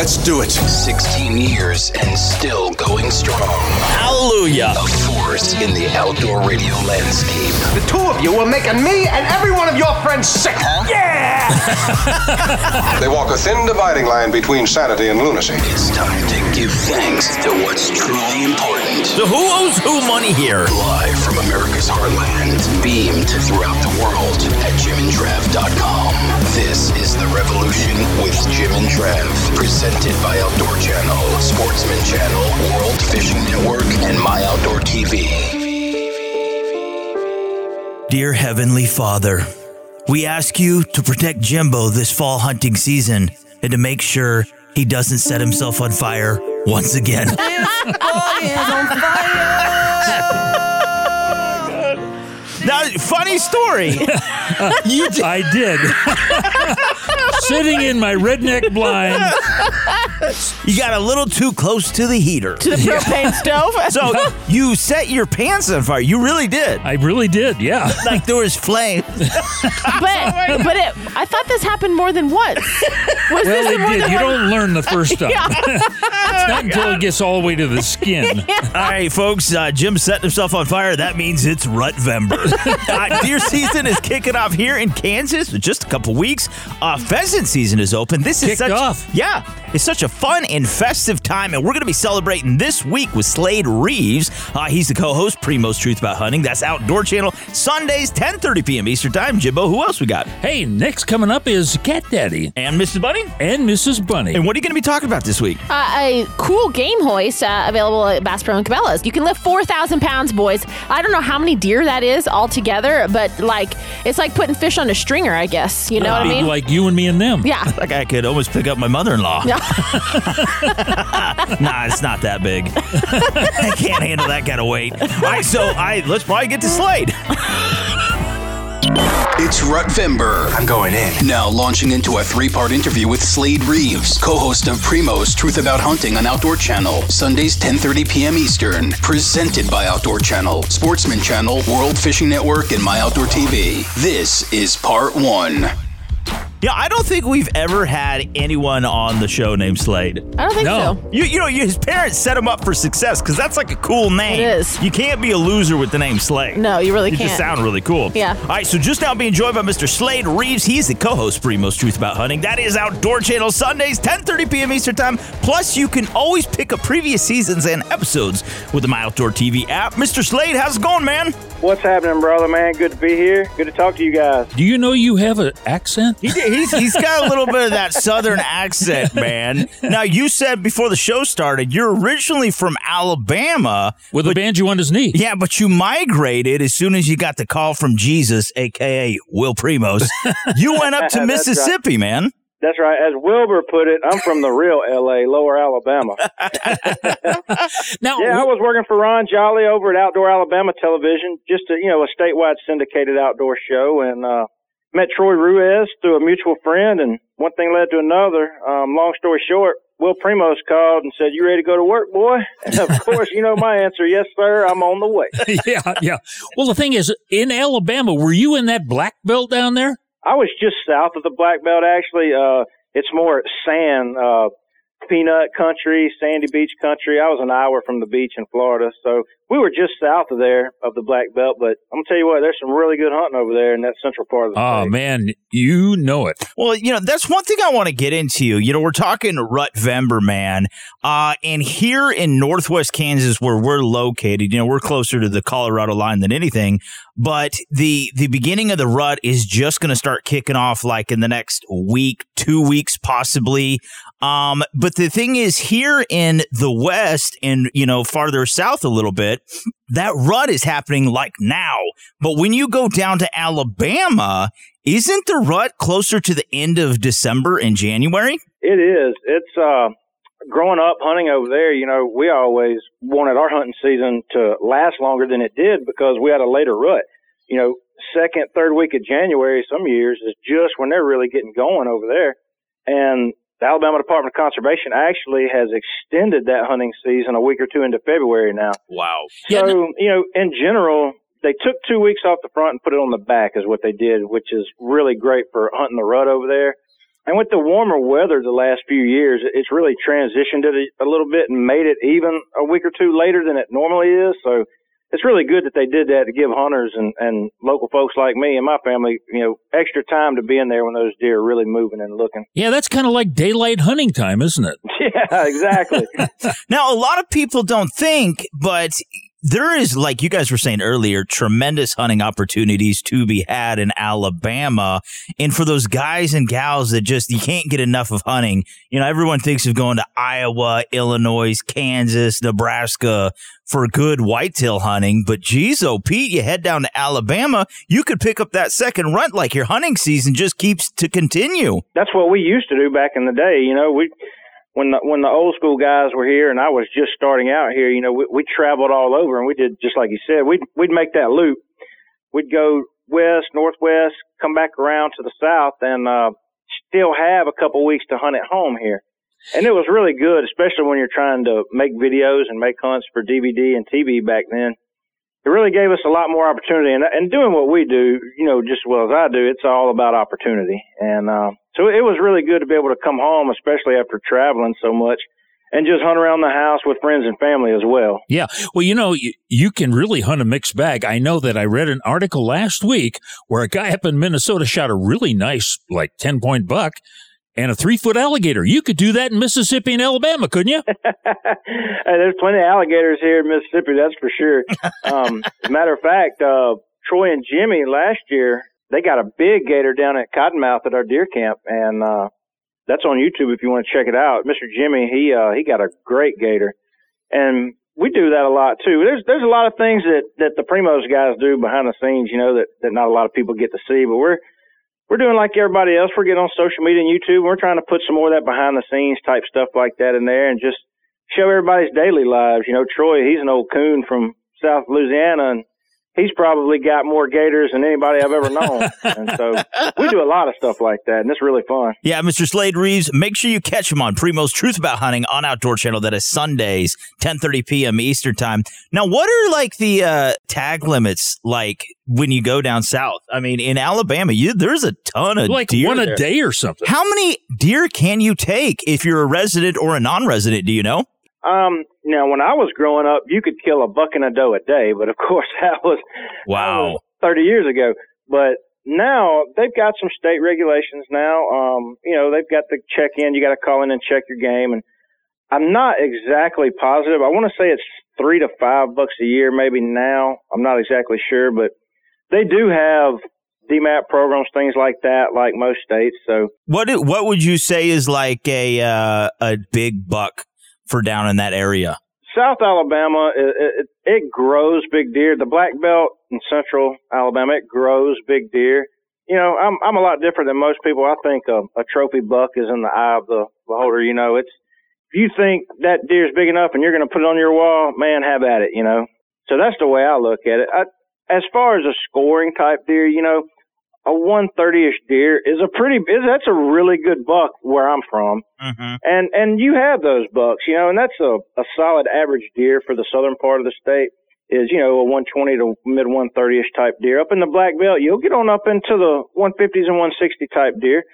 Let's do it. 16 years and still going strong. Hallelujah. A force in the outdoor radio landscape. The two of you are making me and every one of your friends sick. Yeah! They walk a thin dividing line between sanity and lunacy. It's time to give thanks to what's truly important. So who owes who money here? Live from America's heartland, beamed throughout the world at jimandtrav.com. This is The Revolution with Jim and Trav, presented by Outdoor Channel, Sportsman Channel, World Fishing Network, and My Outdoor TV. Dear Heavenly Father, we ask you to protect Jimbo this fall hunting season and to make sure he doesn't set himself on fire once again. now, funny story. You did. I did. Sitting in my redneck blind. You got a little too close to the heater. To the propane stove. So you set your pants on fire. You really did. I really did, yeah. Like there was flame. but but it, I thought this happened more than once. Was Well, this it more did. than You one- don't learn the first time. Yeah. it's not until it gets all the way to the skin. All right, folks. Uh, Jim setting himself on fire. That means it's Rutvember. uh, deer season is kicking off here in Kansas in just a couple weeks. Uh, pheasant season is open. This is Kicked such off. yeah, it's such a fun and festive time, and we're going to be celebrating this week with Slade Reeves. Uh, he's the co-host, Primos Truth About Hunting. That's Outdoor Channel Sundays, 10:30 p.m. Eastern Time. Jimbo, who else we got? Hey, next coming up is Cat Daddy And Mrs. Bunny. and Mrs. Bunny. And what are you going to be talking about this week? Uh, a cool game hoist uh, available at Bass Pro and Cabela's. You can lift 4,000 pounds, boys. I don't know how many deer that is altogether, but like it's like putting fish on a stringer, I guess. You know what I mean? Like you and me and them. yeah. Like I could almost pick up my mother-in-law. Yeah. nah, it's not that big. I can't handle that kind of weight. All right, so I let's probably get to Slade. It's Rutvember. I'm going in. Now launching into a three-part interview with Slade Reeves, co-host of Primos Truth About Hunting on Outdoor Channel, Sundays 10:30 p.m. Eastern, presented by Outdoor Channel, Sportsman Channel, World Fishing Network, and My Outdoor TV. This is part one. Yeah, I don't think we've ever had anyone on the show named Slade. I don't think No. so. You, you know, his parents set him up for success because that's like a cool name. It is. You can't be a loser with the name Slade. No, you really You can't. You just sound really cool. Yeah. All right, so just now being joined by Mr. Slade Reeves. He's the co-host of Primos Truth About Hunting. That is Outdoor Channel Sundays, 10:30 p.m. Eastern Time. Plus, you can always pick up previous seasons and episodes with the My Outdoor TV app. Mr. Slade, how's it going, man? What's happening, brother, man? Good to be here. Good to talk to you guys. Do you know you have an accent? He, he's he's got a little bit of that southern accent, man. Now, you said before the show started, you're originally from Alabama. With a banjo on his knee. Yeah, but you migrated as soon as you got the call from Jesus, aka Will Primos. You went up to That's right. Mississippi, man. That's right. As Wilbur put it, I'm from the real L.A., Lower Alabama. Now, Yeah, I was working for Ron Jolly over at Outdoor Alabama Television, just a you know a statewide syndicated outdoor show, and uh, met Troy Ruiz through a mutual friend, and one thing led to another. Um, long story short, Will Primos called and said, "You ready to go to work, boy?" And of course, you know my answer: "Yes, sir. I'm on the way." yeah, yeah. Well, the thing is, in Alabama, were you in that black belt down there? I was just south of the Black Belt, actually. Uh, it's more sand, uh, peanut country, sandy beach country. I was an hour from the beach in Florida, so we were just south of there of the Black Belt. But I'm gonna tell you what, there's some really good hunting over there in that central part of the Oh, state. man, you know it. Well, you know, that's one thing I want to get into. You know, we're talking Rutvember, man. Uh, and here in Northwest Kansas, where we're located, you know, we're closer to the Colorado line than anything. But the the beginning of the rut is just going to start kicking off like in the next week, two weeks, possibly. Um, but the thing is, here in the West and, you know, farther south a little bit, that rut is happening like now. But when you go down to Alabama, isn't the rut closer to the end of December and January? It is. It's uh, growing up hunting over there. You know, we always wanted our hunting season to last longer than it did because we had a later rut. You know, second, third week of January, some years is just when they're really getting going over there. And the Alabama Department of Conservation actually has extended that hunting season a week or two into February now. Wow. Yeah, So, you know, in general, they took two weeks off the front and put it on the back is what they did, which is really great for hunting the rut over there. and with the warmer weather the last few years, it's really transitioned it a little bit and made it even a week or two later than it normally is. So it's really good that they did that to give hunters and, and local folks like me and my family, you know, extra time to be in there when those deer are really moving and looking. Yeah, that's kind of like daylight hunting time, isn't it? Yeah, exactly. Now, a lot of people don't think, but there is, like you guys were saying earlier, tremendous hunting opportunities to be had in Alabama. And for those guys and gals that just, you can't get enough of hunting, you know, everyone thinks of going to Iowa, Illinois, Kansas, Nebraska for good whitetail hunting. But geez, oh, Pete, you head down to Alabama, you could pick up that second rut like your hunting season just keeps to continue. That's what we used to do back in the day. You know, we, when the when the old school guys were here and I was just starting out here, you know, we, we traveled all over and we did just like you said. We'd we'd make that loop. We'd go west, northwest, come back around to the south, and uh, still have a couple weeks to hunt at home here. And it was really good, especially when you're trying to make videos and make hunts for DVD and TV back then. It really gave us a lot more opportunity, and and doing what we do, you know, just as well as I do, it's all about opportunity. And uh, so it was really good to be able to come home, especially after traveling so much, and just hunt around the house with friends and family as well. Yeah. Well, you know, you, you can really hunt a mixed bag. I know that I read an article last week where a guy up in Minnesota shot a really nice, like 10 point buck and a three foot alligator. You could do that in Mississippi and Alabama, couldn't you? There's plenty of alligators here in Mississippi, that's for sure. Um, as a matter of fact, uh, Troy and Jimmy last year, they got a big gator down at Cottonmouth at our deer camp, and uh, that's on YouTube if you want to check it out. Mr. Jimmy, he uh, he got a great gator, and we do that a lot too. There's there's a lot of things that that the Primos guys do behind the scenes, you know, that that not a lot of people get to see, but we're we're doing like everybody else. We're getting on social media and YouTube. We're trying to put some more of that behind the scenes type stuff like that in there, and just show everybody's daily lives. You know, Troy, he's an old coon from South Louisiana, and he's probably got more gators than anybody I've ever known. and so we do a lot of stuff like that, and it's really fun. Yeah, Mr. Slade Reeves, make sure you catch him on Primos Truth About Hunting on Outdoor Channel. That is Sundays, 10.30 p.m. Eastern Time. Now, what are like the uh, tag limits like when you go down south? I mean, in Alabama, you, there's a ton of like deer one there. a day or something. How many deer can you take if you're a resident or a non-resident? Do you know? Um, now when I was growing up, you could kill a buck and a doe a day, but of course that was Wow. 30 years ago. But now they've got some state regulations now. Um, you know, they've got the check in. You got to call in and check your game. And I'm not exactly positive. I want to say it's three to five bucks a year, maybe now. I'm not exactly sure, but they do have DMAP programs, things like that, like most states. So What what would you say is like a uh, a big buck for down in that area? South Alabama, it, it, it grows big deer. The black belt in central Alabama, it grows big deer. You know, I'm I'm a lot different than most people. I think a, a trophy buck is in the eye of the beholder. You know, it's if you think that deer's big enough and you're going to put it on your wall, man, have at it. You know, so that's the way I look at it. I, as far as a scoring type deer, you know, a 130ish deer is a pretty is that's a really good buck where I'm from. Mm-hmm. And and you have those bucks, you know, and that's a, a solid average deer for the southern part of the state is, you know, a 120 to mid 130ish type deer. Up in the black belt, you'll get on up into the 150s and 160 type deer.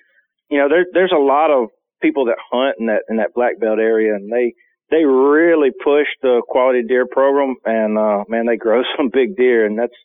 You know, there there's a lot of people that hunt in that in that black belt area and they they really push the quality deer program and uh man they grow some big deer and that's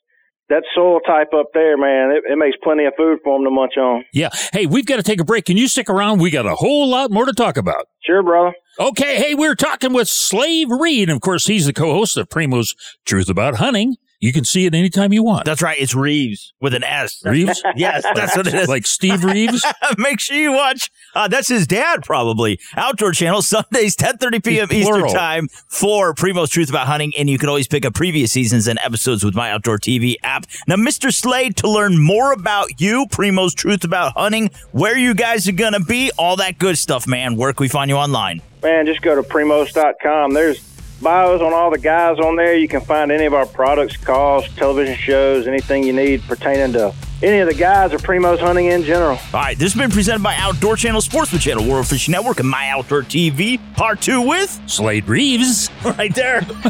that soil type up there, man, it, it makes plenty of food for them to munch on. Yeah. Hey, we've got to take a break. Can you stick around? We got a whole lot more to talk about. Sure, brother. Okay, hey, we're talking with Slade Reed. And of course, he's the co host of Primos Truth About Hunting. You can see it anytime you want. That's right. It's Reeves with an S. Reeves? yes, that's what it is. Like Steve Reeves? Make sure you watch. Uh, that's his dad, probably. Outdoor Channel Sundays, 10:30 p.m. Eastern Plural. Time for Primos Truth About Hunting, and you can always pick up previous seasons and episodes with my Outdoor TV app. Now, Mr. Slade, to learn more about you, Primos Truth About Hunting, where you guys are gonna be, all that good stuff, man. Where can we find you online? man, just go to primos.com. There's bios on all the guys on there. You can find any of our products, calls, television shows, anything you need pertaining to any of the guys or Primos hunting in general. All right, this has been presented by Outdoor Channel, Sportsman Channel, World Fishing Network, and My Outdoor TV. Part two with Slade Reeves. right there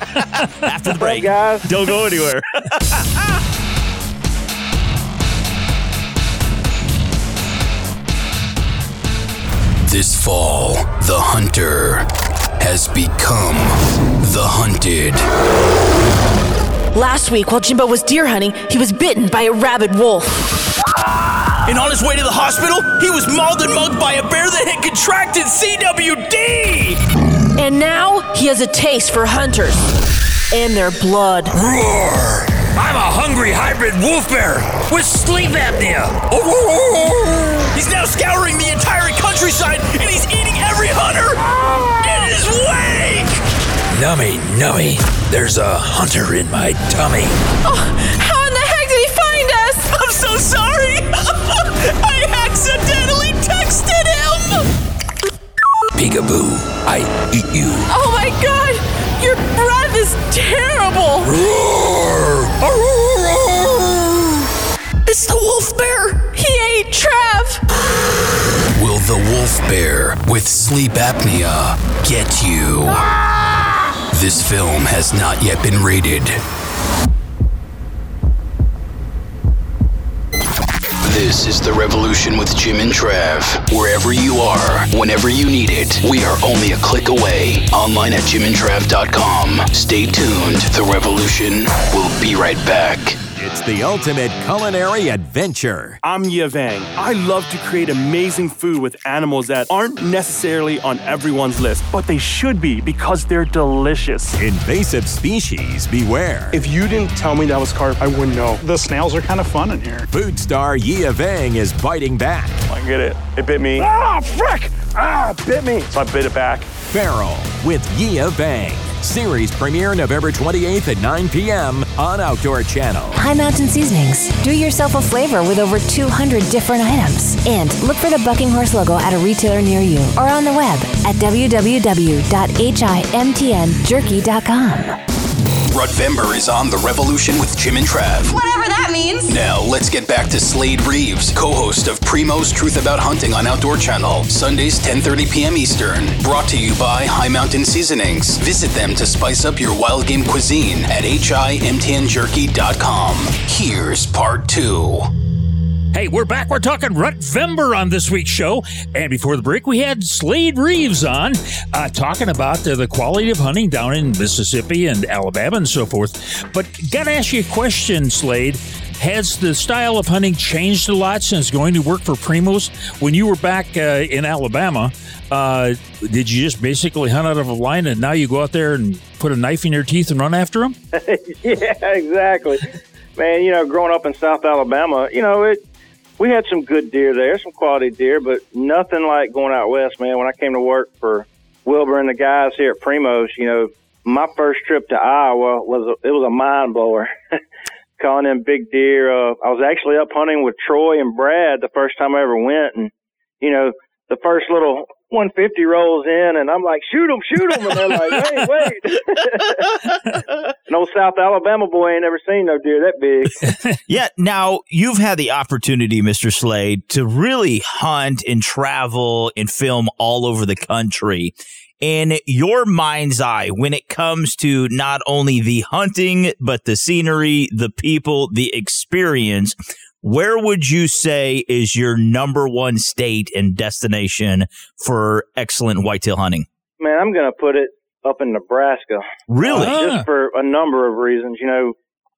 after the break. guys? Don't go anywhere. This fall, the hunter has become the hunted. Last week, while Jimbo was deer hunting, he was bitten by a rabid wolf. And on his way to the hospital, he was mauled and mugged by a bear that had contracted CWD. And now he has a taste for hunters and their blood. Roar! I'm a hungry hybrid wolf bear with sleep apnea. He's now scouring the entire countryside and he's eating every hunter in his wake. Nummy, nummy. There's a hunter in my tummy. Oh, how in the heck did he find us? I'm so sorry. I accidentally texted him. Peekaboo, I eat you. Oh my god! Your breath is terrible! Roar! It's the wolf bear! He ate Trav! Will the wolf bear with sleep apnea get you? This film has not yet been rated. This is The Revolution with Jim and Trav. Wherever you are, whenever you need it, we are only a click away. Online at jimandtrav.com. Stay tuned. The Revolution will be right back. It's the ultimate culinary adventure. I'm Yi Vang. I love to create amazing food with animals that aren't necessarily on everyone's list, but they should be because they're delicious. Invasive species beware. If you didn't tell me that was carp, I wouldn't know. The snails are kind of fun in here. Food star Yi Vang is biting back. I get it. It bit me. Ah, frick! Ah, it bit me. So I bit it back. Feral with Yi Vang. Series premiere November 28th at 9 p.m. on Outdoor Channel. High Mountain Seasonings. Do yourself a flavor with over 200 different items. And look for the Bucking Horse logo at a retailer near you or on the web at www.himtnjerky.com. Rutvember is on The Revolution with Jim and Trav. Whatever that means. Now, let's get back to Slade Reeves, co-host of Primos Truth About Hunting on Outdoor Channel, Sundays 10:30 p.m. Eastern. Brought to you by High Mountain Seasonings. Visit them to spice up your wild game cuisine at himtnjerky.com. Here's part 2. Hey, we're back. We're talking Rutvember on this week's show. And before the break, we had Slade Reeves on uh, talking about the quality of hunting down in Mississippi and Alabama and so forth. But got to ask you a question, Slade. Has the style of hunting changed a lot since going to work for Primos? When you were back uh, in Alabama, uh, did you just basically hunt out of a line and now you go out there and put a knife in your teeth and run after them? yeah, exactly. Man, you know, growing up in South Alabama, you know, it we had some good deer there, some quality deer, but nothing like going out west, man. When I came to work for Wilbur and the guys here at Primos, you know, my first trip to Iowa was a, it was a mind blower. Calling in big deer. Uh, I was actually up hunting with Troy and Brad the first time I ever went, and you know, the first little 150 rolls in, and I'm like, shoot them, shoot them. And they're like, wait, wait. no South Alabama boy ain't ever seen no deer that big. yeah. Now, you've had the opportunity, Mr. Slade, to really hunt and travel and film all over the country. In your mind's eye, when it comes to not only the hunting, but the scenery, the people, the experience, where would you say is your number one state and destination for excellent whitetail hunting? Man, I'm going to put it up in Nebraska. Really? Uh, just for a number of reasons. You know,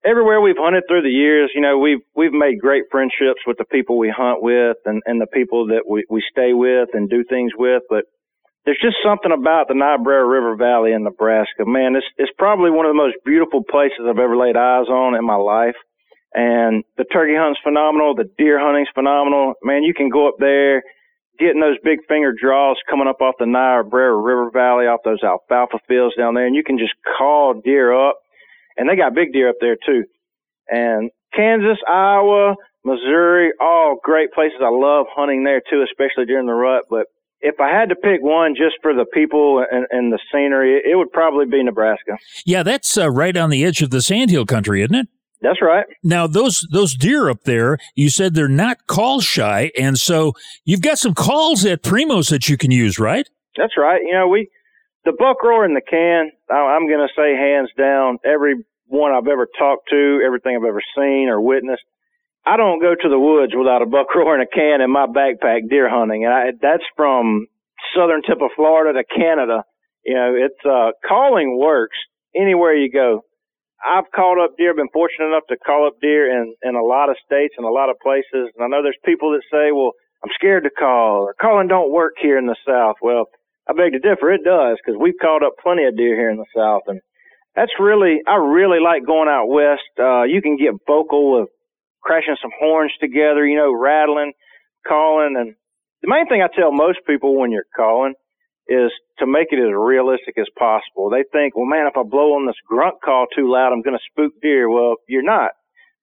everywhere we've hunted through the years, you know, we've we've made great friendships with the people we hunt with and, and the people that we, we stay with and do things with. But there's just something about the Niobrara River Valley in Nebraska. Man, it's it's probably one of the most beautiful places I've ever laid eyes on in my life. And the turkey hunting's phenomenal. The deer hunting's phenomenal. Man, you can go up there, getting those big finger draws coming up off the Niobrara River Valley, off those alfalfa fields down there, and you can just call deer up. And they got big deer up there too. And Kansas, Iowa, Missouri, all great places. I love hunting there too, especially during the rut. But if I had to pick one just for the people and, and the scenery, it would probably be Nebraska. Yeah, that's uh, right on the edge of the sandhill country, isn't it? That's right. Now those those deer up there, you said they're not call shy, and so you've got some calls at Primos that you can use, right? That's right. You know, we the buck roar in the can. I'm going to say hands down, every one I've ever talked to, everything I've ever seen or witnessed. I don't go to the woods without a buck roar in a can in my backpack deer hunting, and I, that's from southern tip of Florida to Canada. You know, it's uh, calling works anywhere you go. I've called up deer, been fortunate enough to call up deer in, in a lot of states and a lot of places. And I know there's people that say, well, I'm scared to call or calling don't work here in the South. Well, I beg to differ. It does because we've called up plenty of deer here in the South. And that's really, I really like going out west. Uh, you can get vocal with crashing some horns together, you know, rattling, calling. And the main thing I tell most people when you're calling is to make it as realistic as possible. They think, well, man, if I blow on this grunt call too loud, I'm going to spook deer. Well, you're not.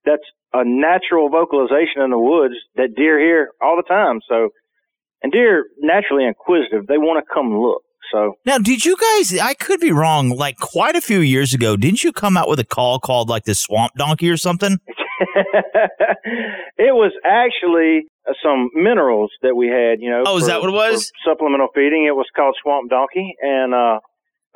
That's a natural vocalization in the woods that deer hear all the time. So, and deer naturally inquisitive. They want to come look. So now, did you guys? I could be wrong. Like quite a few years ago, didn't you come out with a call called like the Swamp Donkey or something? it was actually uh, some minerals that we had, you know. Oh, is that what it was? Supplemental feeding. It was called Swamp Donkey, and uh,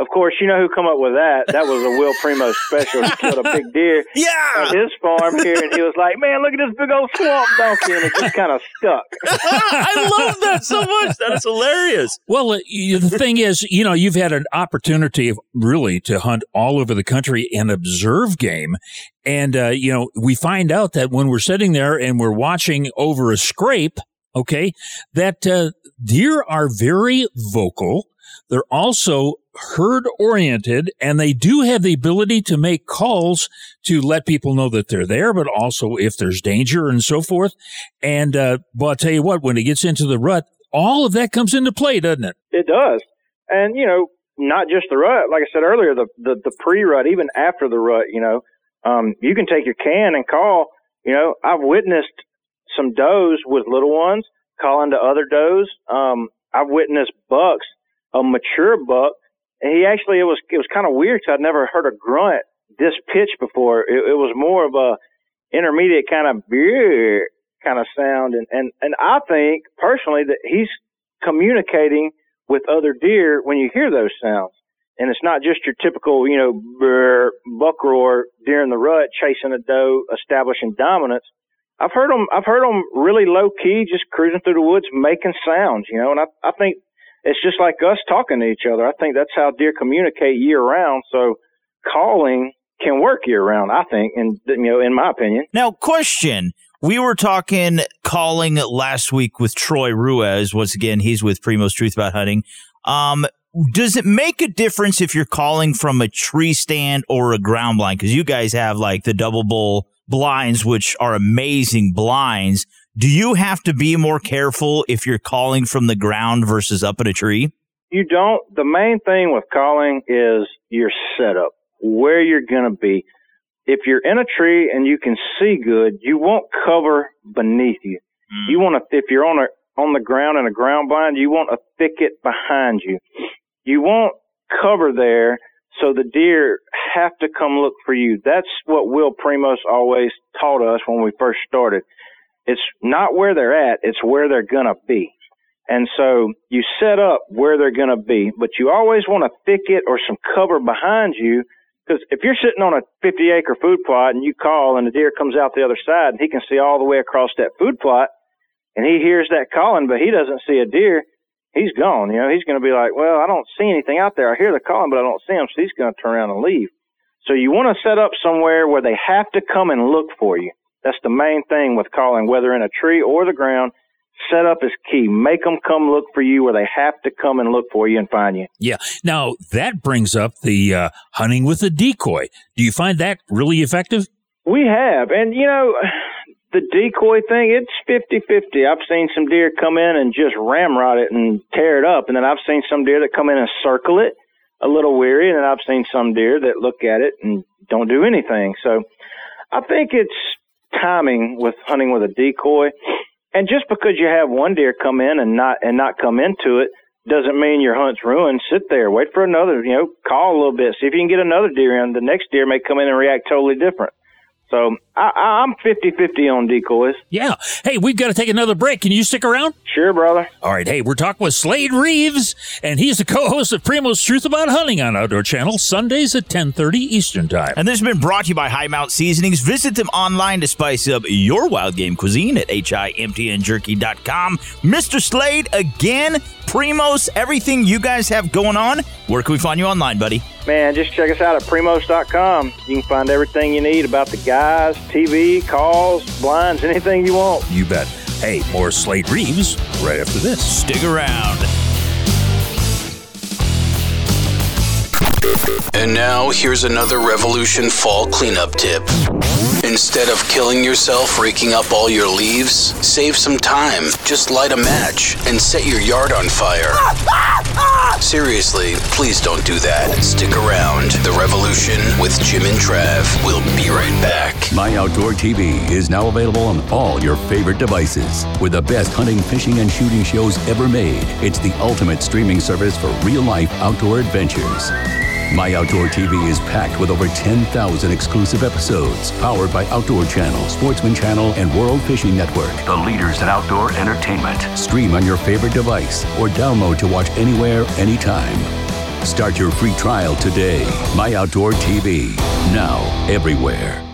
of course, you know who come up with that? That was a Will Primo special. He killed a big deer yeah. at his farm here, and he was like, "Man, look at this big old swamp donkey," and it just kind of stuck. I love that so much. That is hilarious. Well, uh, you, the thing is, you know, you've had an opportunity of really to hunt all over the country and observe game, and uh, you know, we find out that when we're sitting there and we're watching over a scrape, okay, that uh, deer are very vocal. They're also herd oriented and they do have the ability to make calls to let people know that they're there, but also if there's danger and so forth. And, uh, but I'll tell you what, when it gets into the rut, all of that comes into play, doesn't it? It does. And, you know, not just the rut, like I said earlier, the, the, the pre rut, even after the rut, you know, um, you can take your can and call, you know, I've witnessed some does with little ones calling to other does. Um, I've witnessed bucks, a mature buck he actually it was it was kind of weird because I'd never heard a grunt this pitch before. It, it was more of a intermediate kind of beer kind of sound, and and and I think personally that he's communicating with other deer when you hear those sounds. And it's not just your typical, you know, brr, buck roar deer in the rut chasing a doe, establishing dominance. I've heard them. I've heard them really low key, just cruising through the woods, making sounds. You know, and I I think it's just like us talking to each other. I think that's how deer communicate year round. So calling can work year round, I think, and you know, in my opinion. Now, question. We were talking calling last week with Troy Ruiz. Once again, he's with Primos Truth About Hunting. Um, does it make a difference if you're calling from a tree stand or a ground blind? Because you guys have like the double bull blinds, which are amazing blinds. Do you have to be more careful if you're calling from the ground versus up in a tree? You don't. The main thing with calling is your setup, where you're going to be. If you're in a tree and you can see good, you won't cover beneath you. Mm. You want to, if you're on a, on the ground in a ground blind, you want a thicket behind you. You won't cover there so the deer have to come look for you. That's what Will Primos always taught us when we first started. It's not where they're at, it's where they're going to be. And so you set up where they're going to be, but you always want a thicket or some cover behind you. Because if you're sitting on a 50 acre food plot and you call and the deer comes out the other side and he can see all the way across that food plot and he hears that calling, but he doesn't see a deer, he's gone. You know, he's going to be like, well, I don't see anything out there. I hear the calling, but I don't see him. So he's going to turn around and leave. So you want to set up somewhere where they have to come and look for you. That's the main thing with calling, whether in a tree or the ground. Setup is key. Make them come look for you where they have to come and look for you and find you. Yeah. Now, that brings up the uh, hunting with a decoy. Do you find that really effective? We have. And, you know, the decoy thing, it's 50 50. I've seen some deer come in and just ramrod it and tear it up. And then I've seen some deer that come in and circle it a little weary. And then I've seen some deer that look at it and don't do anything. So I think it's timing with hunting with a decoy. And just because you have one deer come in and not and not come into it doesn't mean your hunt's ruined. Sit there, wait for another, you know, call a little bit, see if you can get another deer in. The next deer may come in and react totally different. So I, I- I'm 50-50 on decoys. Yeah. Hey, we've got to take another break. Can you stick around? Sure, brother. All right. Hey, we're talking with Slade Reeves, and he's the co-host of Primos Truth About Hunting on Outdoor Channel, Sundays at 10:30 Eastern Time. And this has been brought to you by High Mountain Seasonings. Visit them online to spice up your wild game cuisine at himtnjerky.com. Mr. Slade, again, Primos, everything you guys have going on. Where can we find you online, buddy? Man, just check us out at primos.com. You can find everything you need about the guys, TV, calls, blinds, anything you want. You bet. Hey, more Slade Reeves right after this. Stick around. And now, here's another Revolution fall cleanup tip. Instead of killing yourself raking up all your leaves, save some time. Just light a match and set your yard on fire. Seriously, please don't do that. Stick around. The Revolution with Jim and Trav. We'll be right back. My Outdoor TV is now available on all your favorite devices. With the best hunting, fishing, and shooting shows ever made, it's the ultimate streaming service for real life outdoor adventures. My Outdoor TV is packed with over 10,000 exclusive episodes, powered by Outdoor Channel, Sportsman Channel, and World Fishing Network, the leaders in outdoor entertainment. Stream on your favorite device or download to watch anywhere, anytime. Start your free trial today. My Outdoor TV, now everywhere.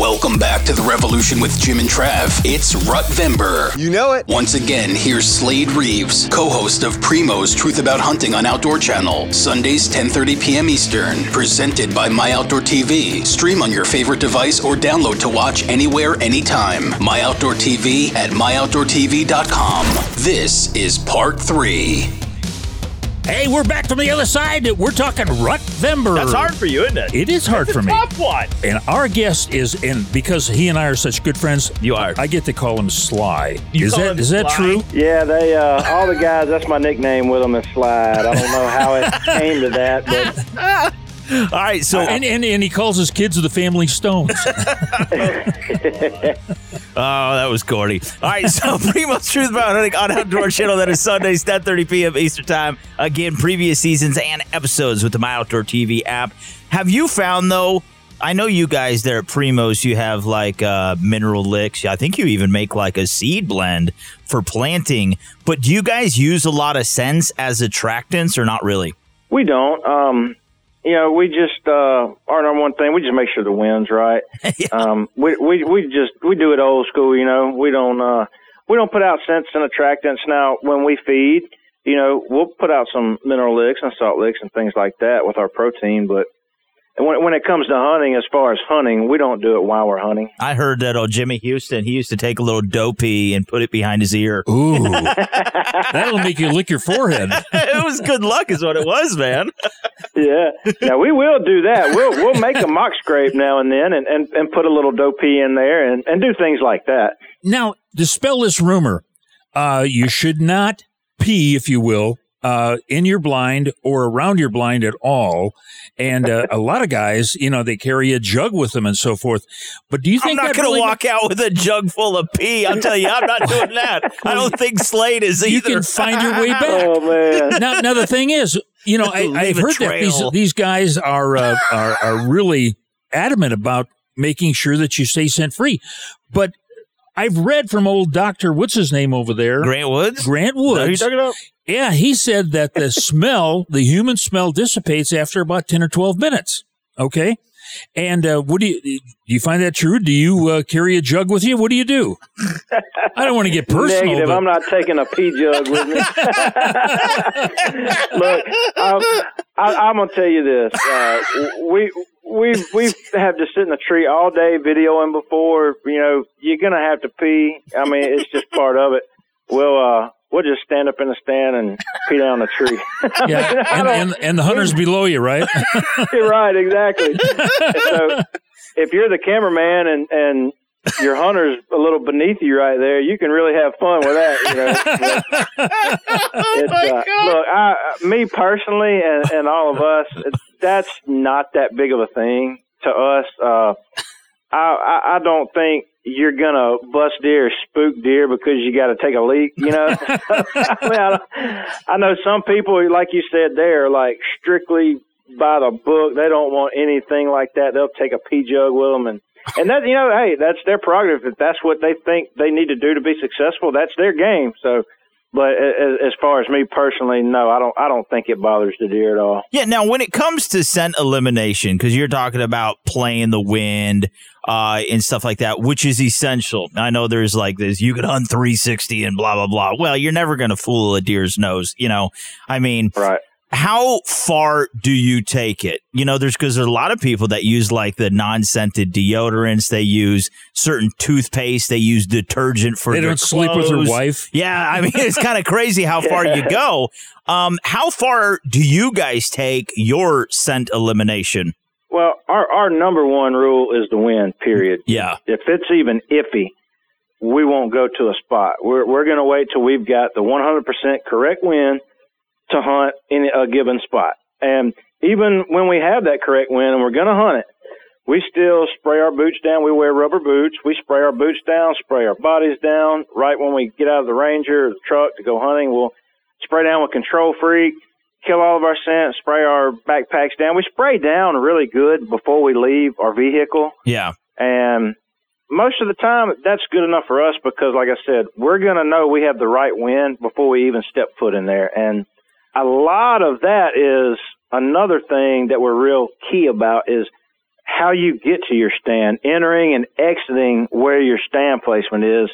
Welcome back to the Revolution with Jim and Trav. It's Rutvember. You know it. Once again, here's Slade Reeves, co-host of Primos Truth About Hunting on Outdoor Channel, Sundays 10:30 p.m. Eastern, presented by My Outdoor TV. Stream on your favorite device or download to watch anywhere, anytime. My Outdoor TV at myoutdoortv.com. This is part three. Hey, we're back from the other side. We're talking Rutvember. That's hard for you, isn't it? It is hard It's a for me. tough one. And our guest is, and because he and I are such good friends, you are. I get to call him Sly. You is call that that true? Yeah, they uh, all the guys. That's my nickname with them is Slide. I don't know how it came to that, but All right, so and, and and he calls his kids the Family Stones. Oh, that was corny. All right, so Primos Truth About Hunting on Outdoor Channel. That is Sundays, 10.30 p.m. Eastern Time. Again, previous seasons and episodes with the My Outdoor TV app. Have you found, though, I know you guys there at Primos, you have like uh, mineral licks. I think you even make like a seed blend for planting. But do you guys use a lot of scents as attractants or not really? we don't. Um, you know, we just uh, our number one thing. We just make sure the wind's right. um, we we we just we do it old school. You know, we don't uh, we don't put out scents and attractants. Now, when we feed, you know, we'll put out some mineral licks and salt licks and things like that with our protein. But when when it comes to hunting, as far as hunting, we don't do it while we're hunting. I heard that old Jimmy Houston, he used to take a little dopey and put it behind his ear. Ooh. That'll make you lick your forehead. it was good luck, is what it was, man. Yeah. Now we will do that. We'll we'll make a mock scrape now and then and, and, and put a little dopey in there and, and do things like that. Now, dispel this rumor. Uh, you should not pee, if you will, uh, in your blind or around your blind at all. And uh, a lot of guys, you know, they carry a jug with them and so forth. But do you think I'm not going to really walk out with a jug full of pee. I'll tell you, I'm not doing that. I don't think Slade is either. you can find your way back? Oh man. Now, now the thing is, you know, I, I've a heard that these these guys are, uh, are are really adamant about making sure that you stay scent free. But I've read from old Doctor, what's his name over there, Grant Woods. Grant Is that who you're Woods. talking about? Yeah, he said that the smell, the human smell, dissipates after about ten or twelve minutes. Okay, and uh, what do you do? You find that true? Do you uh, carry a jug with you? What do you do? I don't want to get personal. Negative. but- I'm not taking a pee jug with me. Look, I'm, I, I'm gonna tell you this. Uh, we we we have to sit in the tree all day videoing before. You know, you're gonna have to pee. I mean, it's just part of it. We'll uh, we'll just stand up in the stand and pee down the tree. yeah, and, and, and the hunters below you, right? You're right, exactly. so if you're the cameraman and and your hunter's a little beneath you right there, you can really have fun with that. You know, it's, uh, look, I, me personally, and, and all of us, it- that's not that big of a thing to us. Uh, I, I I don't think you're gonna bust deer or spook deer because you got to take a leak. You know, I, mean, I, I know some people, like you said, they're like strictly by the book. They don't want anything like that. They'll take a pee jug with them and. And that you know, hey, that's their prerogative. If that's what they think they need to do to be successful, that's their game. So, but as, as far as me personally, no, I don't. I don't think it bothers the deer at all. Yeah. Now, when it comes to scent elimination, because you're talking about playing the wind uh, and stuff like that, which is essential. I know there's like this. You could hunt 360 and blah blah blah. Well, you're never going to fool a deer's nose. You know. I mean, right how far do you take it? You know, there's because there's a lot of people that use like the non-scented deodorants. They use certain toothpaste. They use detergent for. They don't clothes. sleep with their wife. Yeah, I mean it's kind of crazy how far you go. Um, how far do you guys take your scent elimination? Well, our our number one rule is the wind. Period. Yeah. If it's even iffy, we won't go to a spot. We're we're going to wait till we've got the 100% correct wind to hunt in a given spot. And even when we have that correct wind and we're going to hunt it, we still spray our boots down. We wear rubber boots. We spray our boots down, spray our bodies down. Right when we get out of the Ranger or the truck to go hunting, we'll spray down with Control Freak, kill all of our scent, spray our backpacks down. We spray down really good before we leave our vehicle. Yeah. And most of the time, that's good enough for us because, like I said, we're going to know we have the right wind before we even step foot in there. And a lot of that is another thing that we're real key about is how you get to your stand, entering and exiting where your stand placement is.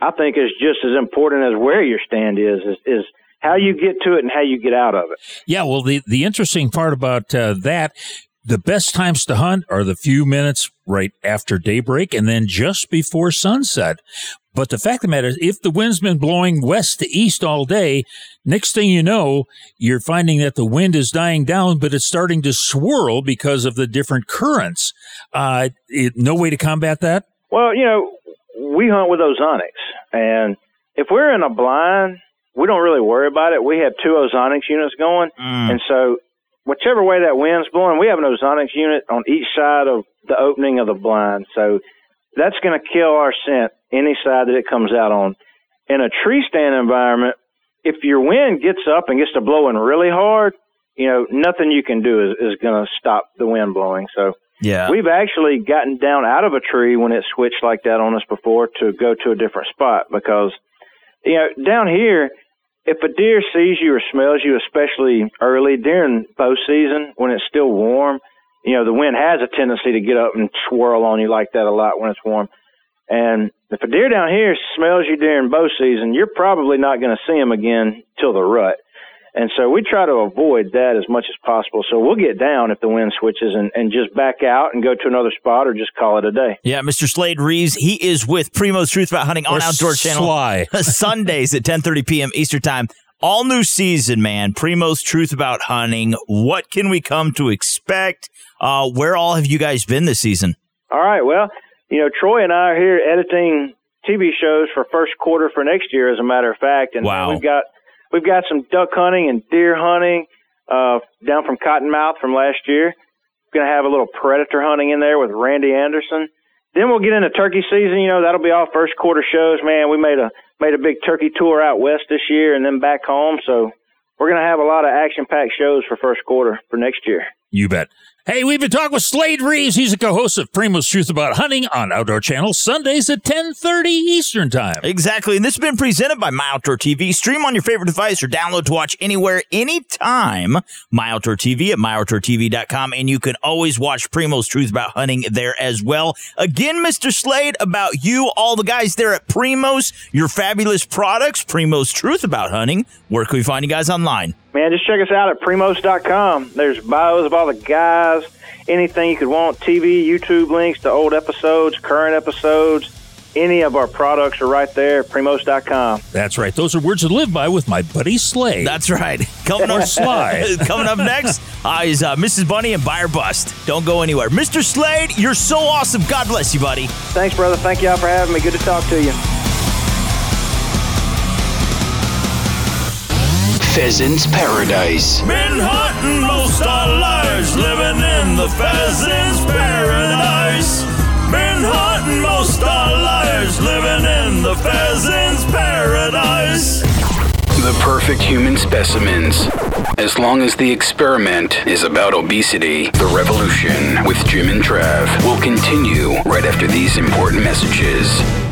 I think is just as important as where your stand is, is, is how you get to it and how you get out of it. Yeah, well, the, the interesting part about uh, that, the best times to hunt are the few minutes right after daybreak and then just before sunset. But the fact of the matter is, if the wind's been blowing west to east all day, next thing you know, you're finding that the wind is dying down, but it's starting to swirl because of the different currents. Uh, it, no way to combat that? Well, you know, we hunt with ozonics, and if we're in a blind, we don't really worry about it. We have two ozonics units going, Mm. and so whichever way that wind's blowing, we have an ozonics unit on each side of the opening of the blind. So that's going to kill our scent any side that it comes out on. In a tree stand environment, if your wind gets up and gets to blowing really hard, you know, nothing you can do is, is going to stop the wind blowing. So Yeah. we've actually gotten down out of a tree when it switched like that on us before to go to a different spot because, you know, down here, if a deer sees you or smells you, especially early during bow season when it's still warm, you know, the wind has a tendency to get up and swirl on you like that a lot when it's warm. And if a deer down here smells you during bow season, you're probably not going to see him again till the rut. And so we try to avoid that as much as possible. So we'll get down if the wind switches and, and just back out and go to another spot or just call it a day. Yeah, Mr. Slade Reeves, he is with Primos Truth About Hunting on Or Outdoor Channel. Sly. Sundays at 10:30 p.m. Eastern Time. All new season, man. Primos Truth About Hunting. What can we come to expect? Uh, where all have you guys been this season? All right. Well, you know, Troy and I are here editing TV shows for first quarter for next year, as a matter of fact. And Wow. we've got we've got some duck hunting and deer hunting uh, down from Cottonmouth from last year. Going to have a little predator hunting in there with Randy Anderson. Then we'll get into turkey season. You know, that'll be all first quarter shows. Man, we made a made a big turkey tour out west this year and then back home. So we're to have a lot of action packed shows for first quarter for next year. You bet. Hey, we've been talking with Slade Reeves. He's a co-host of Primos Truth About Hunting on Outdoor Channel Sundays at 10:30 Eastern Time. Exactly. And this has been presented by My Outdoor TV. Stream on your favorite device or download to watch anywhere, anytime. My Outdoor TV at myoutdoortv.com. And you can always watch Primos Truth About Hunting there as well. Again, Mr. Slade, about you, all the guys there at Primos, your fabulous products, Primos Truth About Hunting. Where can we find you guys online? Man, just check us out at primos.com. There's bios of all the guys, anything you could want, TV, YouTube links to old episodes, current episodes. Any of our products are right there, primos.com. That's right. Those are words to live by with my buddy Slade. That's right. Coming Or up, Sly. coming up next uh, is uh, Mrs. Bunny and Buyer Bust. Don't go anywhere. Mr. Slade, you're so awesome. God bless you, buddy. Thanks, brother. Thank y'all for having me. Good to talk to you. Pheasant's Paradise. Been hunting most our lives, living in the pheasant's paradise. Been hunting most are liars living in the pheasant's paradise. The perfect human specimens. As long as the experiment is about obesity, the revolution with Jim and Trav will continue right after these important messages.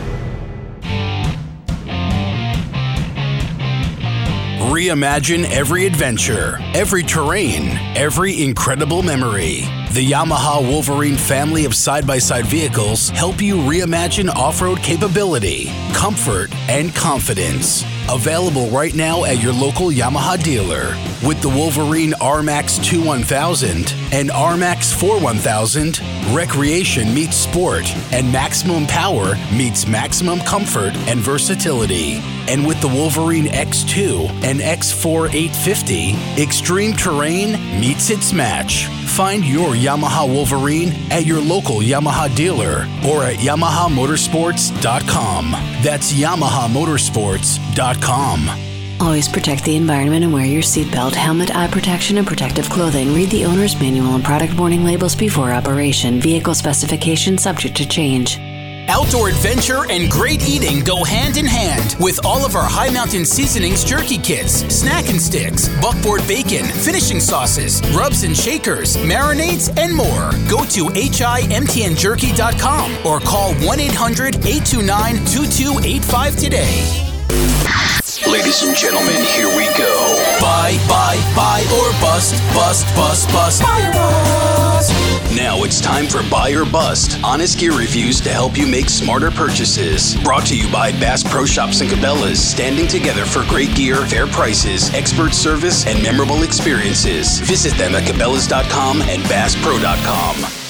Reimagine every adventure, every terrain, every incredible memory. The Yamaha Wolverine family of side by side vehicles help you reimagine off road capability, comfort, and confidence. Available right now at your local Yamaha dealer. With the Wolverine RMAX 2 1000 and RMAX 4 1000, recreation meets sport, and maximum power meets maximum comfort and versatility. And with the Wolverine X2 and X4 850, extreme terrain meets its match. Find your Yamaha Wolverine at your local Yamaha dealer or at YamahaMotorsports.com. That's YamahaMotorsports.com. Always protect the environment and wear your seatbelt, helmet, eye protection, and protective clothing. Read the owner's manual and product warning labels before operation. Vehicle specifications subject to change. Outdoor adventure and great eating go hand in hand with all of our High Mountain Seasonings jerky kits, snack and sticks, buckboard bacon, finishing sauces, rubs and shakers, marinades, and more. Go to HIMTNJerky.com or call 1 800 829 2285 today. Ladies and gentlemen, here we go. Buy, buy, buy or bust, bust, bust, bust. Buy or bust. Now it's time for Buy or Bust. Honest gear reviews to help you make smarter purchases. Brought to you by Bass Pro Shops and Cabela's, standing together for great gear, fair prices, expert service, and memorable experiences. Visit them at Cabela's.com and BassPro.com.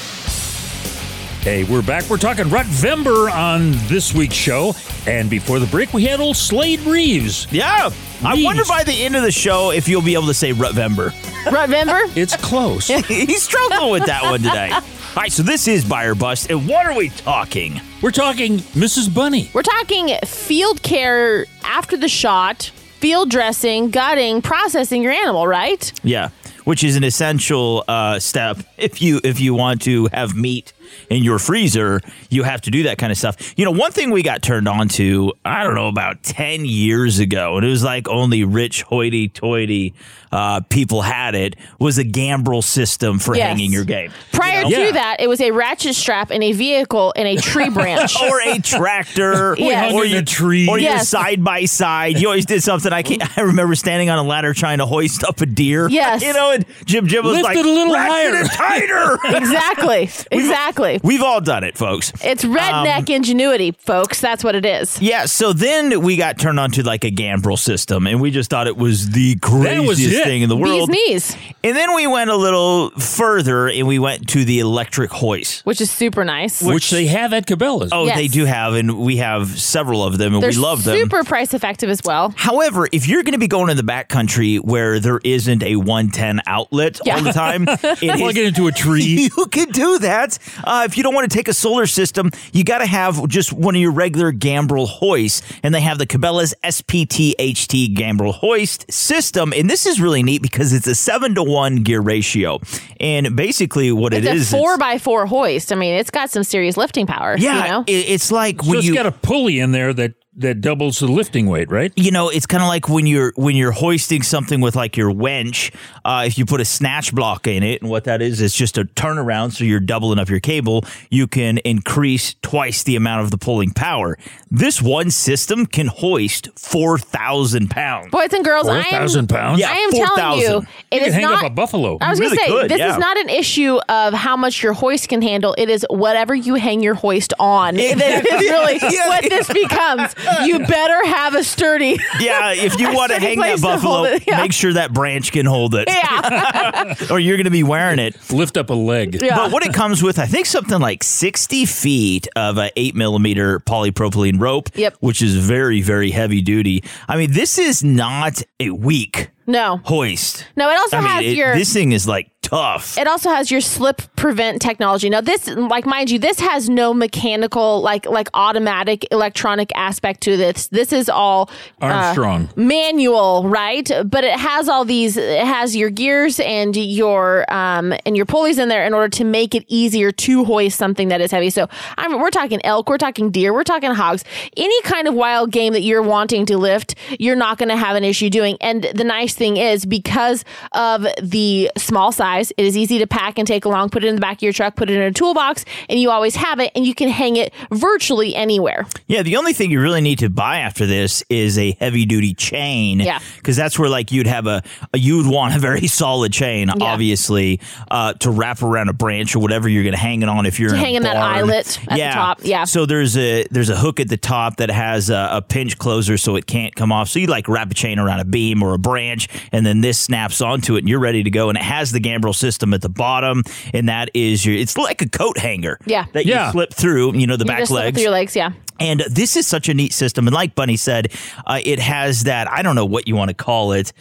Hey, we're back. We're talking Rutvember on this week's show. And before the break, we had old Slade Reeves. Yeah. I wonder by the end of the show if you'll be able to say Rutvember. Rutvember? It's close. He's struggling with that one today. All right, so this is Buy or Bust. And what are we talking? We're talking Mrs. Bunny. We're talking field care after the shot, field dressing, gutting, processing your animal, right? Yeah, which is an essential uh, step if you if you want to have meat in your freezer. You have to do that kind of stuff. You know, one thing we got turned on to, I don't know, about ten years ago, and it was like only rich hoity-toity uh, people had it, was a gambrel system for Yes. hanging your game. Prior You know? to that, it was a ratchet strap in a vehicle in a tree branch. or a tractor, Yes. or your tree. or your side by side. You always did something. I can't. I remember standing on a ladder trying to hoist up a deer. Yes. you know, and Jim Jim was Lift like, it a little "Ratchet higher." it tighter. exactly. Exactly. We've all done it, folks. It's redneck Um, ingenuity, folks. That's what it is. Yeah, so then we got turned onto like a gambrel system, and we just thought it was the craziest was thing in the Bee's world. knees, And then we went a little further, and we went to the electric hoist. which is super nice. Which they have at Cabela's. Oh, Yes. they do have, and we have several of them, and They're we love them. super price effective as well. However, if you're going to be going in the backcountry where there isn't a 110 outlet Yeah. all the time, it Plug is- it into a tree. you can do that. Uh, Uh, if you don't want to take a solar system, you got to have just one of your regular gambrel hoists, and they have the Cabela's SPT-HT gambrel hoist system. And this is really neat because it's a seven to one gear ratio, and basically what It's it a four it's- by four hoist. I mean, it's got some serious lifting power. yeah, you know? it- it's like So when it's you got a pulley in there that that doubles the lifting weight, right? you know, it's kind of like when you're when you're hoisting something with like your winch. Uh, if you put a snatch block in it, and what that is, is just a turnaround, so you're doubling up your cable. You can increase twice the amount of the pulling power. This one system can hoist four thousand pounds. Boys and girls, 4,000 pounds? Yeah, I am telling you, 4,000. it You can is hang not. up a buffalo. I was Really gonna say could, this yeah. is not an issue of how much your hoist can handle. It is whatever you hang your hoist on. that is really Yeah. what this becomes. You better have a sturdy. Yeah, if you want to hang that buffalo, it, yeah. make sure that branch can hold it, Yeah. or you're going to be wearing it. Lift up a leg. Yeah. But what it comes with, I think something like 60 feet of a 8 millimeter polypropylene rope, Yep. which is very, very heavy duty. I mean, this is not a weak no. hoist. No. It also I mean, has it- your. this thing is like tough. it also has your slip prevent technology. Now this like mind you, this has no mechanical like like automatic electronic aspect to this. This is all uh, Armstrong. manual, right? But it has all these it has your gears and your um and your pulleys in there in order to make it easier to hoist something that is heavy. So I mean, we're talking elk, we're talking deer, we're talking hogs. Any kind of wild game that you're wanting to lift, you're not going to have an issue doing. And the nice thing is because of the small size, it is easy to pack and take along, put it in the back of your truck, put it in a toolbox, and you always have it and you can hang it virtually anywhere. Yeah, the only thing you really need to buy after this is a heavy duty chain. Yeah. Because that's where like you'd have a, a you'd want a very solid chain, obviously, uh, to wrap around a branch or whatever you're gonna hang it on if you're To in a hang that eyelet at the top, yeah. So there's a there's a hook at the top that has a, a pinch closer so it can't come off. So you like wrap a chain around a beam or a branch, and then this snaps onto it, and you're ready to go. And it has the gambrel system at the bottom, and that is your. It's like a coat hanger. Yeah. That you slip through. You know the You back just slip legs. through your legs, yeah. And this is such a neat system. And like Bunny said, uh, it has that, I don't know what you want to call it.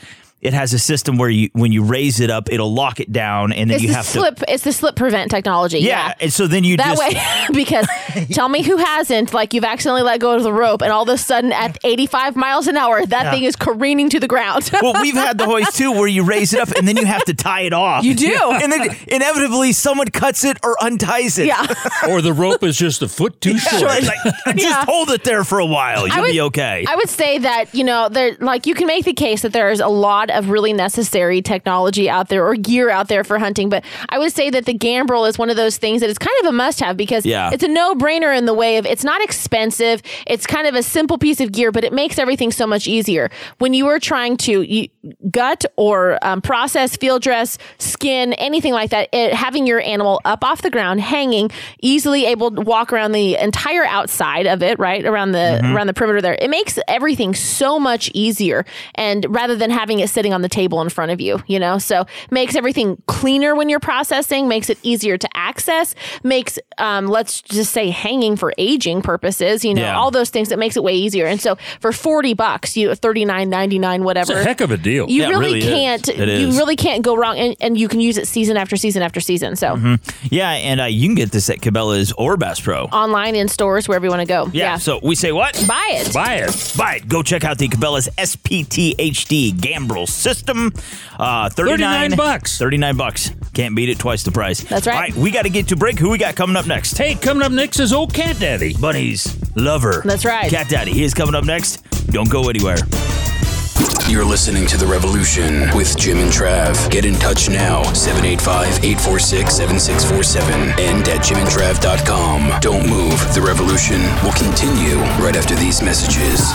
It has a system where you, when you raise it up, it'll lock it down, and then It's you the have slip. It's the slip prevent technology. Yeah. Yeah. And so then you that just. way, because tell me who hasn't, like you've accidentally let go of the rope and all of a sudden at 85 miles an hour, that Yeah. thing is careening to the ground. well, we've had the hoist too, where you raise it up and then you have to tie it off. You do. and then inevitably someone cuts it or unties it. Yeah. or the rope is just a foot too short. Like, just hold it there for a while. I You'll would- be okay. I would say that you know there like you can make the case that there's a lot of really necessary technology out there or gear out there for hunting, but I would say that the gambrel is one of those things that is kind of a must-have because Yeah. it's a no-brainer in the way of it's not expensive. It's kind of a simple piece of gear, but it makes everything so much easier when you are trying to gut or um, process, field dress, skin, anything like that. It, having your animal up off the ground, hanging, easily able to walk around the entire outside of it, right around the Mm-hmm. around the perimeter there. It makes everything so much easier, and rather than having it sitting on the table in front of you, you know, so makes everything cleaner when you're processing, makes it easier to access, makes um, let's just say hanging for aging purposes, you know, Yeah. all those things. It makes it way easier. And so for forty bucks, you thirty nine ninety nine, whatever, It's a heck of a deal. You Yeah, really, really can't. You really can't go wrong, and, and you can use it season after season after season. So Mhm. Yeah, and uh, you can get this at Cabela's or Bass Pro. online in stores wherever you want to go. Yeah, So we say what? Buy it. Buy it. Buy it. Go check out the Cabela's SPT HD Gambrel system. Uh, 39, 39 bucks. 39 bucks. Can't beat it twice the price. That's right. All right, we got to get to break. Who we got coming up next? Hey, coming up next is old Cat Daddy. Bunny's lover. That's right. Cat Daddy. He is coming up next. Don't go anywhere. You're listening to The Revolution with Jim and Trav. Get in touch now, 785 846 7647 and at jimandtrav.com. Don't move. The Revolution will continue right after these messages.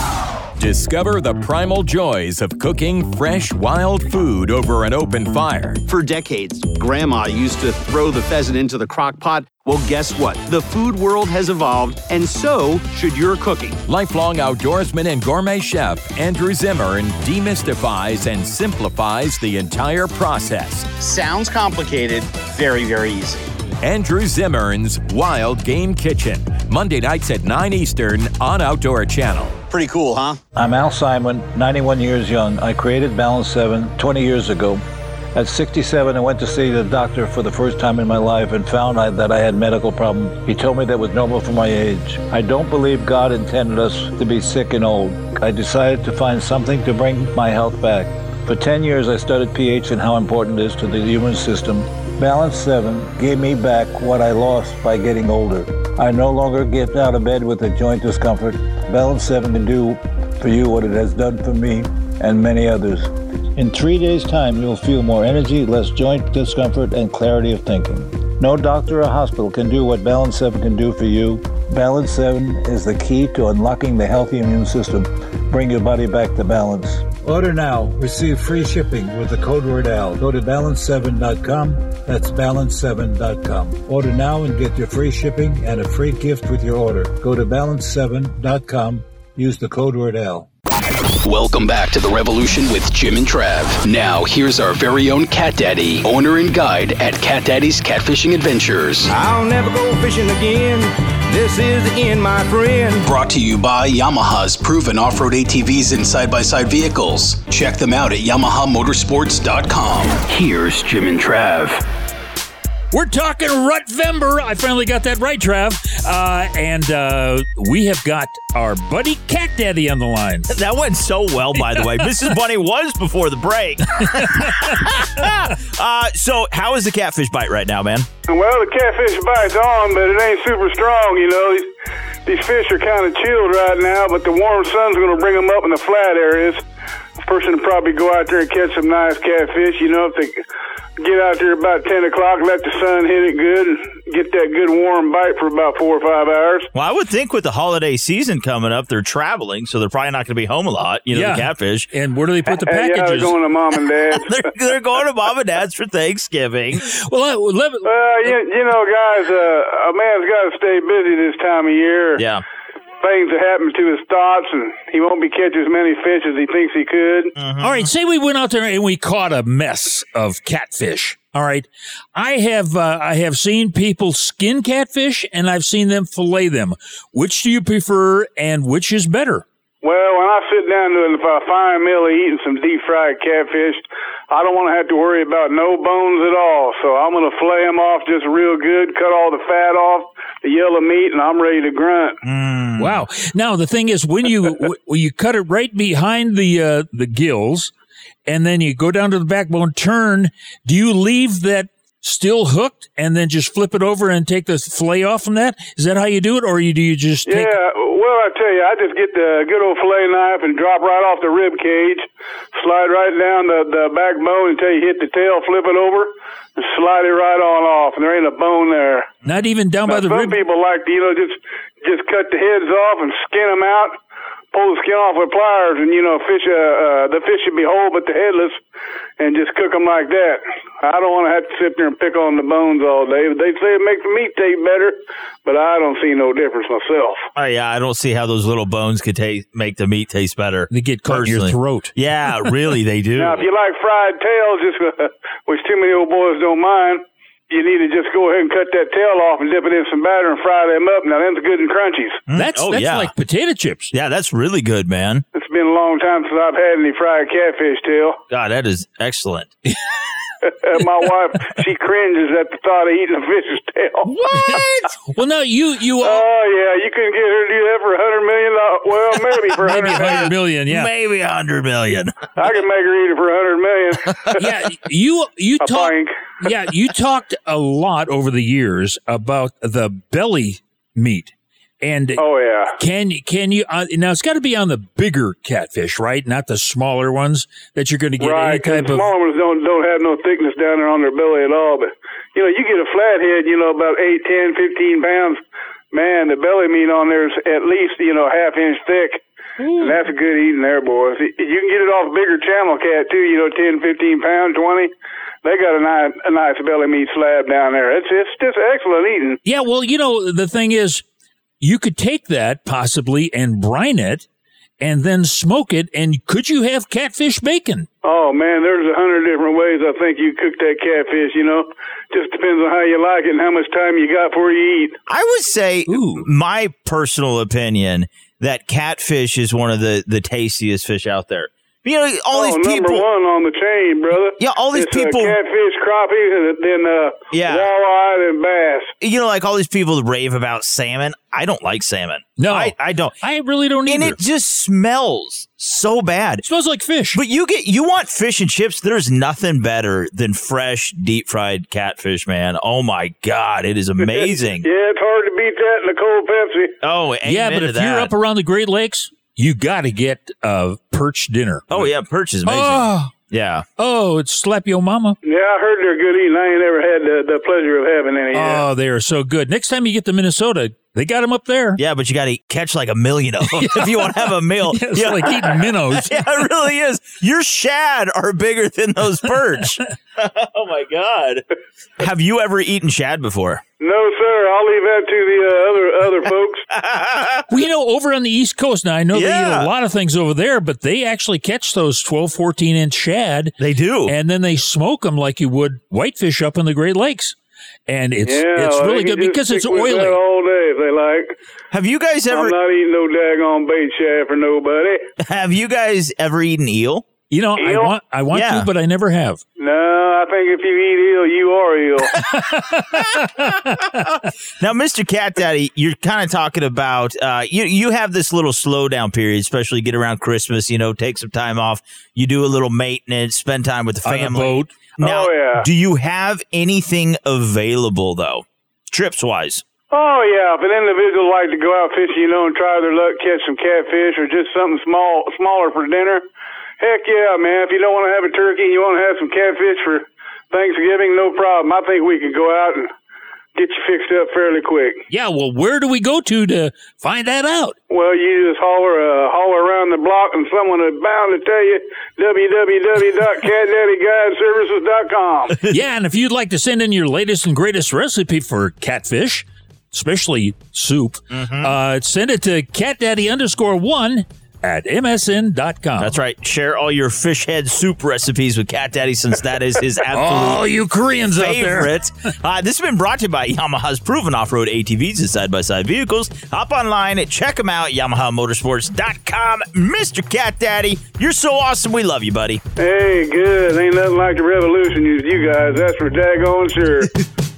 Discover the primal joys of cooking fresh, wild food over an open fire. For decades, Grandma used to throw the pheasant into the crock pot. Well, guess what? The food world has evolved, and so should your cooking. Lifelong outdoorsman and gourmet chef Andrew Zimmern demystifies and simplifies the entire process. Sounds complicated, very, very easy. Andrew Zimmern's Wild Game Kitchen, Monday nights at 9 Eastern on Outdoor Channel. Pretty cool, huh? I'm Al Simon, 91 years young. I created Balance 7 20 years ago. At 67, I went to see the doctor for the first time in my life and found I, that I had medical problems. He told me that was normal for my age. I don't believe God intended us to be sick and old. I decided to find something to bring my health back. For 10 years, I studied pH and how important it is to the human system. Balance 7 gave me back what I lost by getting older. I no longer get out of bed with a joint discomfort. Balance 7 can do for you what it has done for me and many others. In three days' time, you'll feel more energy, less joint discomfort, and clarity of thinking. No doctor or hospital can do what Balance 7 can do for you. Balance 7 is the key to unlocking the healthy immune system. Bring your body back to balance. Order now. Receive free shipping with the code word AL. Go to balance7.com. That's balance7.com. Order now and get your free shipping and a free gift with your order. Go to balance7.com. Use the code word AL. Welcome back to The Revolution with Jim and Trav. Now, here's our very own Cat Daddy, owner and guide at Cat Daddy's Catfishing Adventures. I'll never go fishing again. This is the end, my friend. Brought to you by Yamaha's proven off road ATVs and side by side vehicles. Check them out at YamahaMotorsports.com. Here's Jim and Trav. We're talking Rutvember. I finally got that right, Trav. Uh, and uh, we have got our buddy Cat Daddy on the line. That went so well, by the way. Mrs. Bunny was before the break. uh, so, how is the catfish bite right now, man? Well, the catfish bite's on, but it ain't super strong. You know, these, these fish are kind of chilled right now, but the warm sun's going to bring them up in the flat areas. A person would probably go out there and catch some nice catfish. You know, if they get out there about 10 o'clock, let the sun hit it good, and get that good warm bite for about four or five hours. Well, I would think with the holiday season coming up, they're traveling, so they're probably not going to be home a lot, you know, Yeah. the catfish. And where do they put the Hey, yeah, they're going to mom and dad. they're, they're going to mom and dad's for Thanksgiving. well, I, let, Uh, you, you know, guys, uh, a man's got to stay busy this time of year. Yeah. Things that happen to his thoughts, and he won't be catching as many fish as he thinks he could. All right, say we went out there and we caught a mess of catfish. All right, I have uh, I have seen people skin catfish and I've seen them fillet them. Which do you prefer, and which is better? Well, when I sit down to a fine meal of eating some deep fried catfish, I don't want to have to worry about no bones at all. So I'm going to fillet them off just real good, cut all the fat off, the yellow meat, and I'm ready to grunt. Wow. Now the thing is, when you when you cut it right behind the uh, the gills, and then you go down to the backbone, turn. Do you leave that still hooked and then just flip it over and take the fillet off from that? Is that how you do it, or you do you just take? Yeah, well, I tell you, I just get the good old fillet knife and drop right off the rib cage, slide right down the, the backbone until you hit the tail, flip it over, and slide it right on off. And there ain't a bone there. Not even down Now, by the some rib. people like to, you know, just just cut the heads off and skin them out, pull the skin off with pliers, and you know, fish. Uh, uh, the fish should be whole but the headless, and just cook them like that. I don't want to have to sit there and pick on the bones all day. They say it makes the meat taste better, but I don't see no difference myself. Oh yeah, I don't see how those little bones could taste make the meat taste better. They get caught in your throat. Yeah, really, they do. Now, if you like fried tails, just uh, which too many old boys don't mind, you need to just go ahead and cut that tail off and dip it in some batter and fry them up. Now, them's good and crunchies. Hmm? That's oh, that's yeah. like potato chips. Yeah, that's really good, man. It's been a long time since I've had any fried catfish tail. God, that is excellent. My wife, she cringes at the thought of eating a fish's tail. What? well, no, you you. Oh yeah, you couldn't get her to do that for a hundred million. Well, maybe for Maybe a hundred million. million, yeah. Maybe a hundred million. I could make her eat it for a hundred million. yeah, you you A talked. pink. Yeah, you talked a lot over the years about the belly meat, and oh yeah, can can you uh, now? It's got to be on the bigger catfish, right? Not the smaller ones that you're going to get right. any type of. smaller ones don't don't have no thickness down there on their belly at all. But you know, you get a flathead, you know, about eight, ten, fifteen pounds. Man, the belly meat on there is at least you know half inch thick. And that's a good eating there, boys. You can get it off bigger channel cat too. You know, ten, fifteen pounds, twenty. They got a nice, a nice belly meat slab down there. It's it's just excellent eating. Yeah, well, you know, the thing is, you could take that possibly and brine it, and then smoke it, and could you have catfish bacon? Oh man, there's a hundred different ways I think you cook that catfish. You know, just depends on how you like it and how much time you got before you eat. I would say my personal opinion that catfish is one of the the tastiest fish out there. You know, all oh, these number people. one on the chain, brother. Yeah, all these It's, people- Uh, catfish, crappie, and then uh, Yeah. walleye and bass. You know, like all these people that rave about salmon. I don't like salmon. No, I, I don't. I really don't And either. it just smells so bad. It smells like fish. But you get you want fish and chips. There's nothing better than fresh, deep fried catfish, man. Oh my god, it is amazing. yeah, it's hard to beat that in a cold Pepsi. oh, yeah, but to if you're up around the Great Lakes, you got to get a perch dinner. oh yeah, perch is amazing. Oh, Yeah. oh, it's slap your mama. Yeah, I heard they're good eating. I ain't never had the, the pleasure of having any. yet. Oh, they are so good. Next time you get to Minnesota, they got them up there. Yeah, but you got to catch like a million of them if you want to have a meal. Yeah, it's like eating minnows. yeah, it really is. Your shad are bigger than those perch. oh my god! Have you ever eaten shad before? No, sir. I'll leave that to the uh, other other folks. Well, you know, over on the East Coast, now I know they eat a lot of things over there, but they actually catch those 12, 14 inch shad. They do. And then they smoke them like you would whitefish up in the Great Lakes. And it's yeah, it's really good because it's stick with that oily. all day if they like. Have you guys ever I'm not eating no daggone bait shaft for nobody. have you guys ever eaten eel? You know, I want I want Yeah. to, but I never have. No, I think if you eat eel, you are ill. Now, Mr. Cat Daddy, you're kind of talking about uh, you. You have this little slowdown period, especially get around Christmas. You know, take some time off. You do a little maintenance, spend time with the On the family. Now, Oh, yeah. do you have anything available though, trips wise? Oh yeah, if an individual like to go out fishing, you know, and try their luck, catch some catfish or just something small, smaller for dinner. Heck yeah, man! If you don't want to have a turkey, and you want to have some catfish for Thanksgiving, no problem. I think we could go out and get you fixed up fairly quick. Yeah, well, where do we go to to find that out? Well, you just holler, uh, holler around the block, and someone is bound to tell you www.catdaddyguideservices.com. yeah, and if you'd like to send in your latest and greatest recipe for catfish, especially soup, uh, send it to catdaddy underscore one at msn.com. That's right. Share all your fish head soup recipes with Cat Daddy since that is his absolute All you Koreans out there. favorite. uh, this has been brought to you by Yamaha's proven off-road ATVs and side-by-side vehicles. Hop online and check them out, YamahaMotorsports.com. Mr. Cat Daddy, you're so awesome. We love you, buddy. hey, good. Ain't nothing like the revolution used you guys. That's for daggone sure.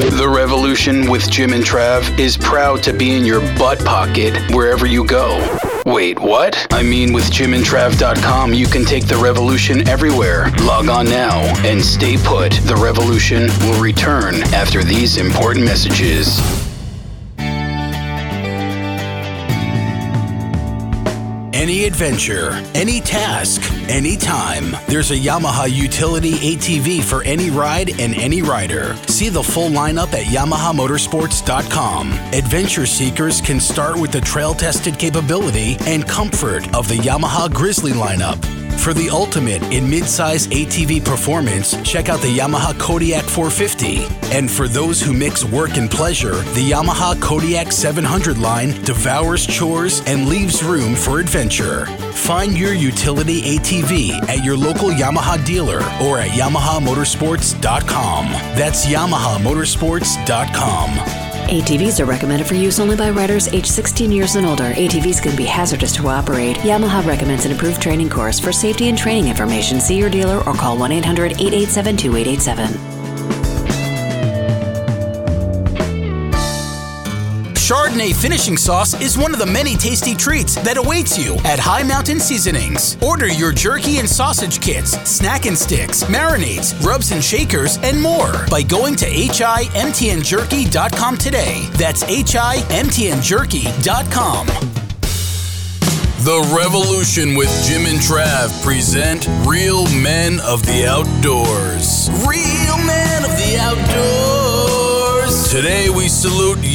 The Revolution with Jim and Trav is proud to be in your butt pocket wherever you go. Wait, what? I mean, with jimandtrav.com, you can take the revolution everywhere. Log on now and stay put. The revolution will return after these important messages. Any adventure, any task, anytime. There's a Yamaha utility ATV for any ride and any rider. See the full lineup at YamahaMotorsports.com. Adventure seekers can start with the trail tested capability and comfort of the Yamaha Grizzly lineup. For the ultimate in midsize ATV performance, check out the Yamaha Kodiak 450. And for those who mix work and pleasure, the Yamaha Kodiak 700 line devours chores and leaves room for adventure. Find your utility ATV at your local Yamaha dealer or at YamahaMotorsports.com. That's YamahaMotorsports.com. ATVs are recommended for use only by riders age 16 years and older. ATVs can be hazardous to operate. Yamaha recommends an approved training course. For safety and training information, see your dealer or call 1 800 887 2887. Chardonnay finishing sauce is one of the many tasty treats that awaits you at High Mountain Seasonings. Order your jerky and sausage kits, snack and sticks, marinades, rubs and shakers, and more by going to himtnjerky.com today. That's himtnjerky.com. The Revolution with Jim and Trav present Real Men of the Outdoors. Real men of the outdoors. Today we salute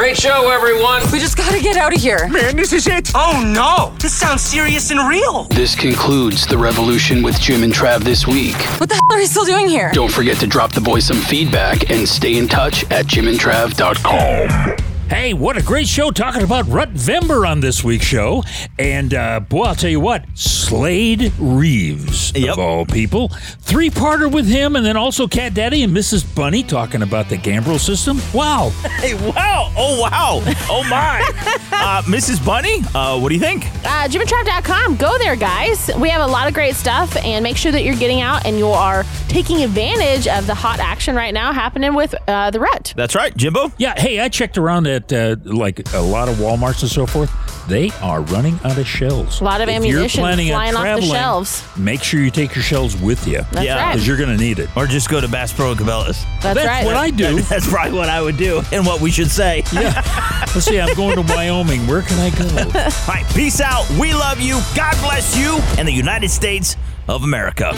Great show, everyone. We just gotta get out of here. Man, this is it. Oh no, this sounds serious and real. This concludes The Revolution with Jim and Trav this week. What the hell are you still doing here? Don't forget to drop the boys some feedback and stay in touch at jimandtrav.com. Hey, what a great show talking about Rut Vember on this week's show. And uh, boy, I'll tell you what, Slade Reeves, of all people. Three parter with him, and then also Cat Daddy and Mrs. Bunny talking about the Gambrel system. Wow. Hey, wow. Oh, wow. Oh, my. uh, Mrs. Bunny, uh, what do you think? Uh, JimandTrav.com. Go there, guys. We have a lot of great stuff, and make sure that you're getting out and you are taking advantage of the hot action right now happening with uh, the rut. That's right, Jimbo. Yeah, hey, I checked around at uh, like a lot of Walmarts and so forth. They are running out of shells. A lot of If ammunition you're planning flying on off the traveling, shelves. Make sure you take your shells with you. That's Yeah. right. Because you're going to need it. Or just go to Bass Pro and Cabela's. That's right. what I do. That's probably what I would do and what we should say. Yeah. Let's see, I'm going to Wyoming. Where can I go? All right, peace out. We love you. God bless you and the United States of America.